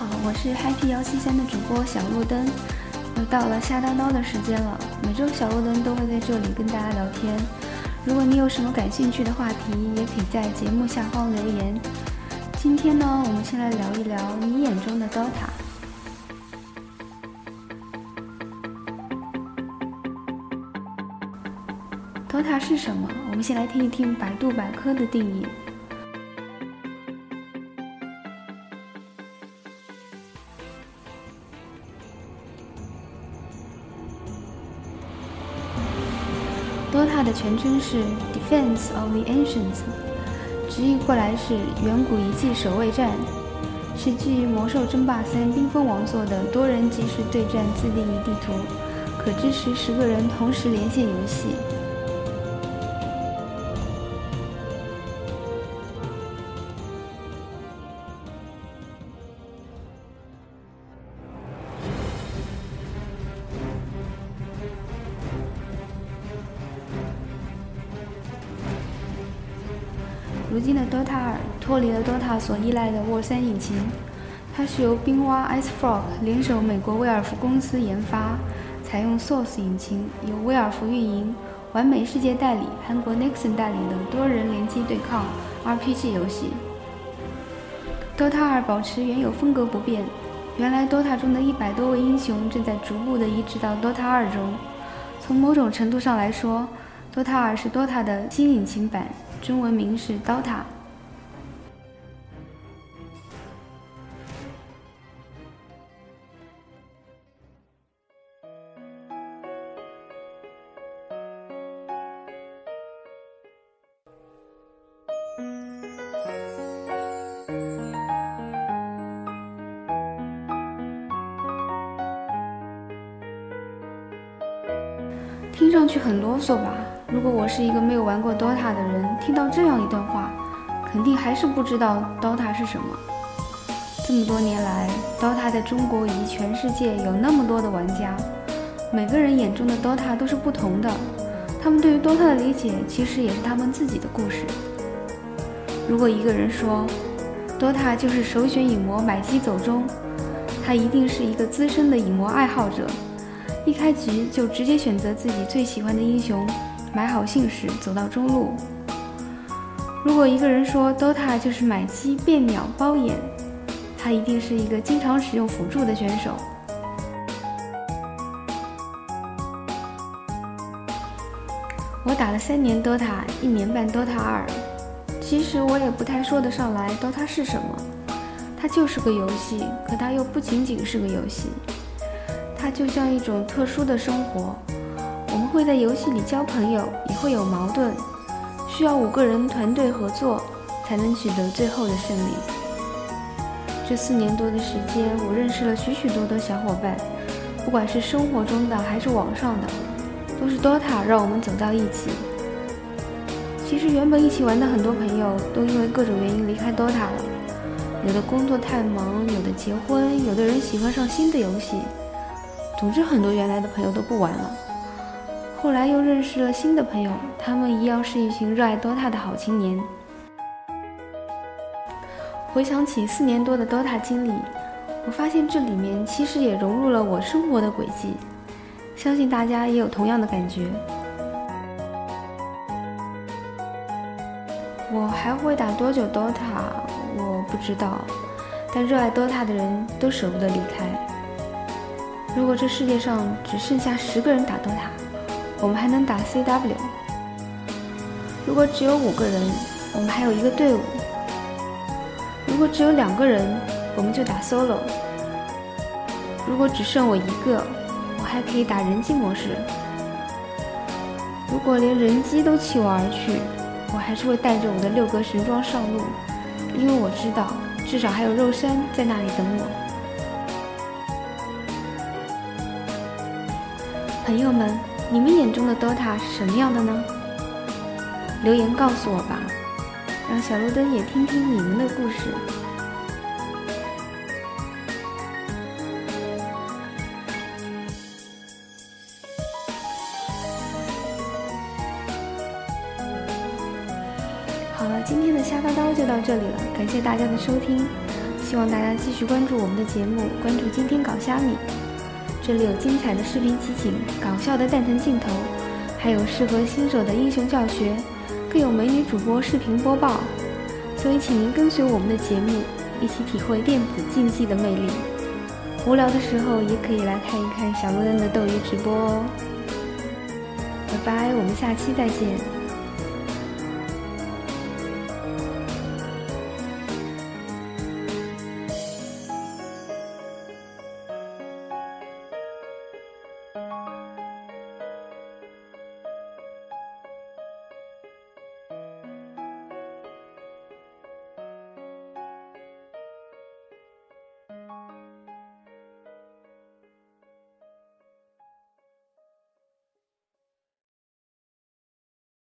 好，我是 Happy 幺七三的主播小路灯，又到了瞎叨叨的时间了。每周小路灯都会在这里跟大家聊天。如果你有什么感兴趣的话题，也可以在节目下方留言。今天呢，我们先来聊一聊你眼中的 DOTA。DOTA 是什么？我们先来听一听百度百科的定义。DOTA 的全称是 Defense of the Ancients，直译过来是远古遗迹守卫战，是基于《魔兽争霸三：冰封王座》的多人即时对战自定义地图，可支持十个人同时连线游戏。如今的 DOTA 二脱离了 DOTA 所依赖的 War 三引擎，它是由冰蛙 IceFrog 联手美国威尔福公司研发，采用 Source 引擎，由威尔福运营，完美世界代理、韩国 Nixon 代理的多人联机对抗 RPG 游戏。DOTA 二保持原有风格不变，原来 DOTA 中的一百多位英雄正在逐步的移植到 DOTA 二中。从某种程度上来说，DOTA 二是 DOTA 的新引擎版。中文名是 DOTA。听上去很啰嗦吧？如果我是一个没有玩过 DOTA 的人，听到这样一段话，肯定还是不知道 DOTA 是什么。这么多年来，DOTA 在中国以及全世界有那么多的玩家，每个人眼中的 DOTA 都是不同的。他们对于 DOTA 的理解，其实也是他们自己的故事。如果一个人说 DOTA 就是首选影魔买机走中，他一定是一个资深的影魔爱好者。一开局就直接选择自己最喜欢的英雄，买好信使走到中路。如果一个人说 DOTA 就是买鸡变鸟包眼，他一定是一个经常使用辅助的选手。我打了三年 DOTA，一年半 DOTA 二，其实我也不太说得上来 DOTA 是什么。它就是个游戏，可它又不仅仅是个游戏。它就像一种特殊的生活，我们会在游戏里交朋友，也会有矛盾，需要五个人团队合作才能取得最后的胜利。这四年多的时间，我认识了许许多多小伙伴，不管是生活中的还是网上的，都是 DOTA 让我们走到一起。其实原本一起玩的很多朋友，都因为各种原因离开 DOTA 了，有的工作太忙，有的结婚，有的人喜欢上新的游戏。总之，很多原来的朋友都不玩了。后来又认识了新的朋友，他们一样是一群热爱 DOTA 的好青年。回想起四年多的 DOTA 经历，我发现这里面其实也融入了我生活的轨迹。相信大家也有同样的感觉。我还会打多久 DOTA？我不知道，但热爱 DOTA 的人都舍不得离开。如果这世界上只剩下十个人打 DOTA，我们还能打 CW；如果只有五个人，我们还有一个队伍；如果只有两个人，我们就打 Solo；如果只剩我一个，我还可以打人机模式；如果连人机都弃我而去，我还是会带着我的六格神装上路，因为我知道至少还有肉山在那里等我。朋友们，你们眼中的 DOTA 是什么样的呢？留言告诉我吧，让小路灯也听听你们的故事。好了，今天的瞎叨叨就到这里了，感谢大家的收听。希望大家继续关注我们的节目，关注今天搞虾米，这里有精彩的视频集锦，搞笑的蛋疼镜头，还有适合新手的英雄教学，更有美女主播视频播报。所以，请您跟随我们的节目，一起体会电子竞技的魅力。无聊的时候，也可以来看一看小鹿蛋的斗鱼直播哦。拜拜，我们下期再见。